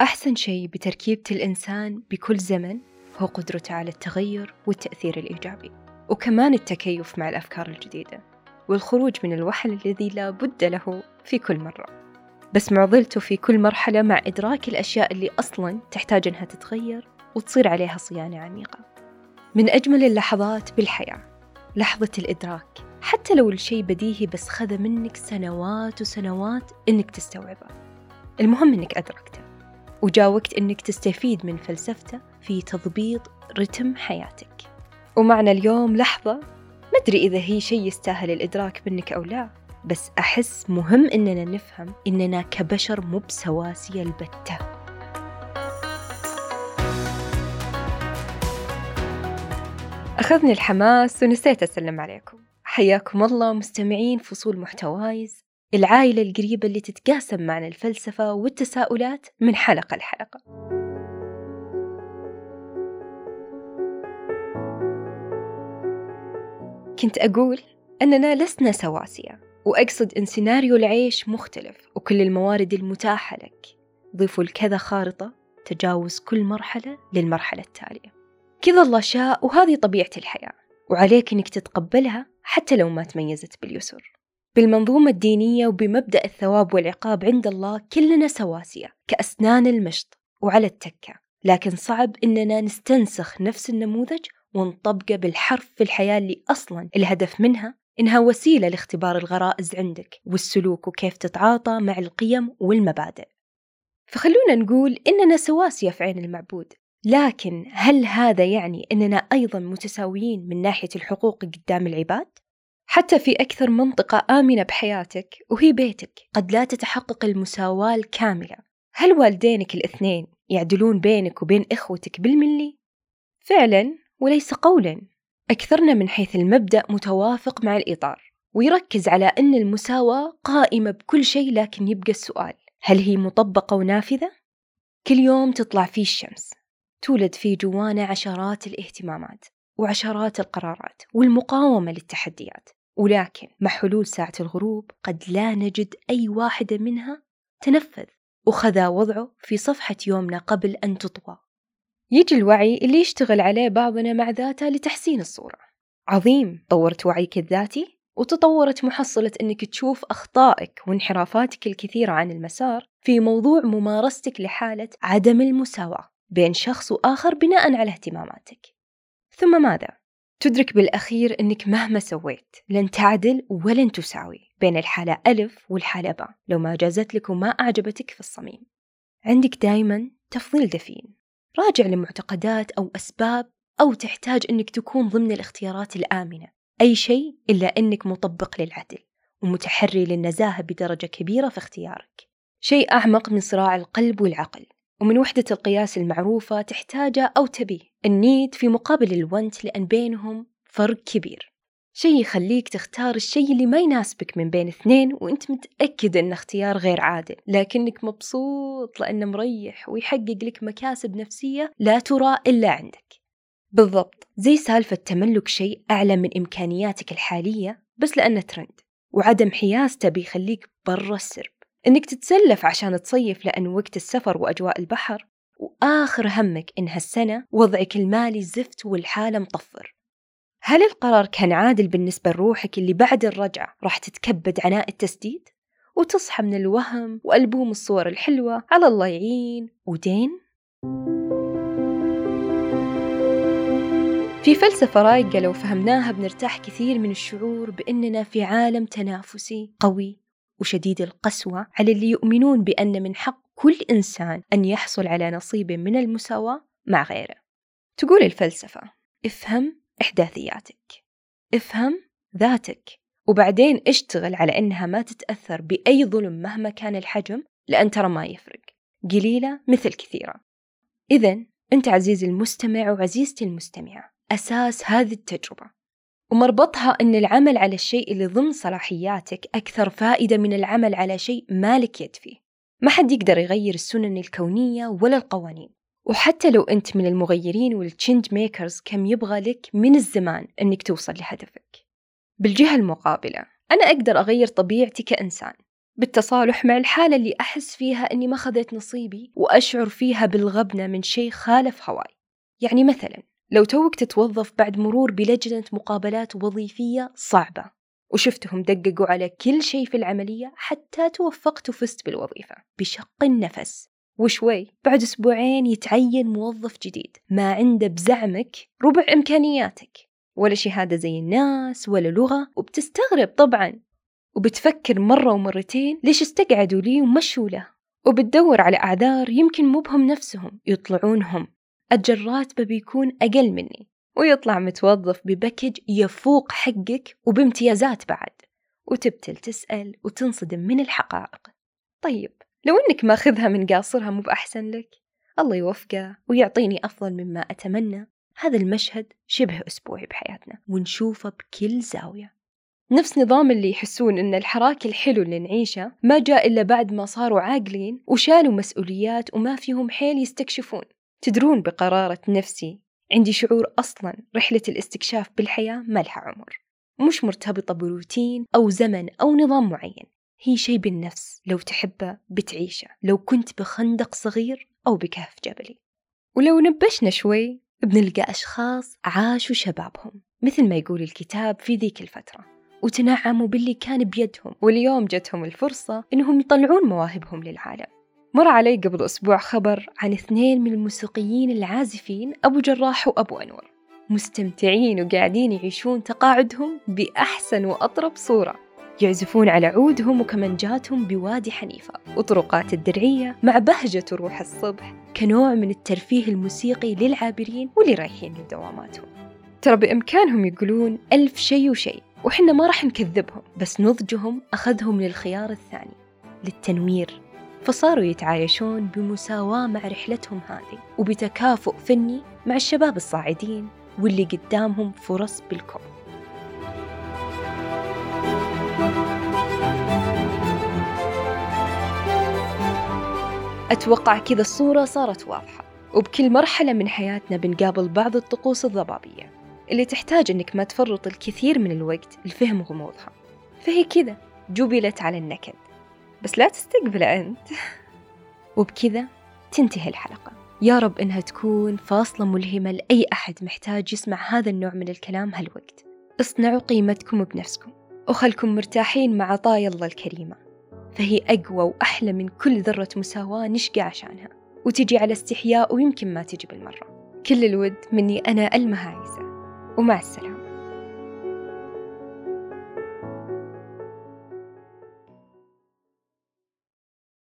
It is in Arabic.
أحسن شيء بتركيبة الإنسان بكل زمن هو قدرته على التغير والتأثير الإيجابي وكمان التكيف مع الأفكار الجديدة والخروج من الوحل الذي لا بد له في كل مرة. بس معضلته في كل مرحلة مع إدراك الأشياء اللي أصلا تحتاج أنها تتغير وتصير عليها صيانة عميقة. من أجمل اللحظات بالحياة لحظة الإدراك حتى لو الشيء بديهي بس خذ منك سنوات وسنوات إنك تستوعبه. المهم إنك أدركته. وجاء وقت إنك تستفيد من فلسفته في تضبيط رتم حياتك. ومعنا اليوم لحظة ما أدري إذا هي شيء يستاهل الإدراك منك أو لا بس أحس مهم إننا نفهم إننا كبشر مو بسواسية البتة. أخذني الحماس ونسيت أسلم عليكم. حياكم الله مستمعين فصول محتوايز. العائلة القريبة اللي تتقاسم معنا الفلسفة والتساؤلات من حلقة لحلقة. كنت أقول أننا لسنا سواسية وأقصد إن سيناريو العيش مختلف وكل الموارد المتاحة لك. ضيفوا لكذا خارطة تجاوز كل مرحلة للمرحلة التالية. كذا الله شاء وهذه طبيعة الحياة. وعليك إنك تتقبلها حتى لو ما تميزت باليسر. بالمنظومة الدينية وبمبدأ الثواب والعقاب عند الله كلنا سواسية كأسنان المشط وعلى التكة. لكن صعب إننا نستنسخ نفس النموذج ونطبقه بالحرف في الحياة اللي أصلا الهدف منها إنها وسيلة لاختبار الغرائز عندك والسلوك وكيف تتعاطى مع القيم والمبادئ. فخلونا نقول إننا سواسية في عين المعبود. لكن هل هذا يعني أننا أيضا متساويين من ناحية الحقوق قدام العباد؟ حتى في أكثر منطقة آمنة بحياتك وهي بيتك قد لا تتحقق المساواة الكاملة هل والدينك الاثنين يعدلون بينك وبين إخوتك بالملي؟ فعلا وليس قولا أكثرنا من حيث المبدأ متوافق مع الإطار ويركز على أن المساواة قائمة بكل شيء لكن يبقى السؤال هل هي مطبقة ونافذة؟ كل يوم تطلع فيه الشمس تولد في جوانا عشرات الاهتمامات وعشرات القرارات والمقاومة للتحديات ولكن مع حلول ساعة الغروب قد لا نجد أي واحدة منها تنفذ وخذا وضعه في صفحة يومنا قبل أن تطوى. يجي الوعي اللي يشتغل عليه بعضنا مع ذاته لتحسين الصورة. عظيم طورت وعيك الذاتي وتطورت محصلة أنك تشوف أخطائك وانحرافاتك الكثيرة عن المسار في موضوع ممارستك لحالة عدم المساواة بين شخص وآخر بناء على اهتماماتك. ثم ماذا؟ تدرك بالأخير أنك مهما سويت لن تعدل ولن تساوي بين الحالة ألف والحالة باء. لو ما جازت لك وما أعجبتك في الصميم. عندك دايما تفضيل دفين. راجع لمعتقدات أو أسباب أو تحتاج أنك تكون ضمن الاختيارات الآمنة. أي شيء إلا أنك مطبق للعدل ومتحري للنزاهة بدرجة كبيرة في اختيارك. شيء أعمق من صراع القلب والعقل. ومن وحدة القياس المعروفة تحتاجه أو تبيه النيد في مقابل الونت لأن بينهم فرق كبير. شيء يخليك تختار الشيء اللي ما يناسبك من بين اثنين وأنت متأكد انه اختيار غير عادل. لكنك مبسوط لأنه مريح ويحقق لك مكاسب نفسية لا ترى إلا عندك. بالضبط. زي سالفة تملك شيء أعلى من إمكانياتك الحالية بس لأنه ترند. وعدم حيازته بيخليك برا السرب. إنك تتسلف عشان تصيف لأن وقت السفر وأجواء البحر وآخر همك إن هالسنة وضعك المالي زفت والحالة مطفر هل القرار كان عادل بالنسبة لروحك اللي بعد الرجعة راح تتكبد عناء التسديد؟ وتصحى من الوهم وألبوم الصور الحلوة على الله يعين ودين؟ في فلسفة رايقة لو فهمناها بنرتاح كثير من الشعور بأننا في عالم تنافسي قوي وشديد القسوة على اللي يؤمنون بأن من حق كل إنسان أن يحصل على نصيب من المساواة مع غيره. تقول الفلسفة: افهم إحداثياتك، افهم ذاتك، وبعدين اشتغل على أنها ما تتأثر بأي ظلم مهما كان الحجم، لأن ترى ما يفرق، قليلة مثل كثيرة. إذا أنت عزيزي المستمع وعزيزتي المستمعة، أساس هذه التجربة ومربطها أن العمل على الشيء اللي ضمن صلاحياتك أكثر فائدة من العمل على شيء مالك يد فيه ما حد يقدر يغير السنن الكونية ولا القوانين. وحتى لو أنت من المغيرين وال change makers كم يبغى لك من الزمان أنك توصل لهدفك. بالجهة المقابلة أنا أقدر أغير طبيعتي كإنسان. بالتصالح مع الحالة اللي أحس فيها أني ما خذيت نصيبي وأشعر فيها بالغبنة من شيء خالف هواي. يعني مثلا لو توك تتوظف بعد مرور بلجنة مقابلات وظيفية صعبة وشفتهم دققوا على كل شيء في العملية حتى توفقت وفزت بالوظيفة بشق النفس. وشوي بعد أسبوعين يتعين موظف جديد ما عنده بزعمك ربع إمكانياتك ولا شهادة زي الناس ولا لغة وبتستغرب طبعا. وبتفكر مرة ومرتين ليش استقعدوا لي ومشوا له. وبتدور على أعذار يمكن مو بهم نفسهم يطلعون أجل راتبه بيكون أقل مني ويطلع متوظف بباكج يفوق حقك وبامتيازات بعد وتبتل تسأل وتنصدم من الحقائق. طيب لو إنك ماخذها من قاصرها مو بأحسن لك؟ الله يوفقه ويعطيني أفضل مما أتمنى. هذا المشهد شبه أسبوعي بحياتنا ونشوفه بكل زاوية. نفس نظام اللي يحسون إن الحراك الحلو اللي نعيشه ما جاء إلا بعد ما صاروا عاقلين وشالوا مسؤوليات وما فيهم حيل يستكشفون. تدرون بقرارة نفسي. عندي شعور أصلا رحلة الاستكشاف بالحياة ما لها عمر. مش مرتبطة بروتين أو زمن أو نظام معين. هي شيء بالنفس لو تحبه بتعيشه. لو كنت بخندق صغير أو بكهف جبلي. ولو نبشنا شوي بنلقى أشخاص عاشوا شبابهم مثل ما يقول الكتاب في ذيك الفترة. وتنعموا باللي كان بيدهم واليوم جتهم الفرصة إنهم يطلعون مواهبهم للعالم. مر علي قبل أسبوع خبر عن اثنين من الموسيقيين العازفين أبو جراح وأبو أنور. مستمتعين وقاعدين يعيشون تقاعدهم بأحسن وأطرب صورة. يعزفون على عودهم وكمنجاتهم بوادي حنيفة. وطرقات الدرعية مع بهجة روح الصبح كنوع من الترفيه الموسيقي للعابرين واللي رايحين لدواماتهم ترى بإمكانهم يقولون ألف شيء وشيء وحنا ما راح نكذبهم بس نضجهم أخذهم للخيار الثاني للتنوير. فصاروا يتعايشون بمساواة مع رحلتهم هذه وبتكافؤ فني مع الشباب الصاعدين واللي قدامهم فرص بالكون. أتوقع كذا الصورة صارت واضحة وبكل مرحلة من حياتنا بنقابل بعض الطقوس الضبابية اللي تحتاج إنك ما تفرط الكثير من الوقت لفهم غموضها فهي كذا جبلت على النكد. بس لا تستقبله أنت. وبكذا تنتهي الحلقة. يا رب إنها تكون فاصلة ملهمة لأي أحد محتاج يسمع هذا النوع من الكلام هالوقت. اصنعوا قيمتكم بنفسكم وخلكم مرتاحين مع عطايا الله الكريمة. فهي أقوى وأحلى من كل ذرة مساواة نشقى عشانها. وتجي على استحياء ويمكن ما تجي بالمرة. كل الود مني أنا ألمها عيسى. ومع السلامة.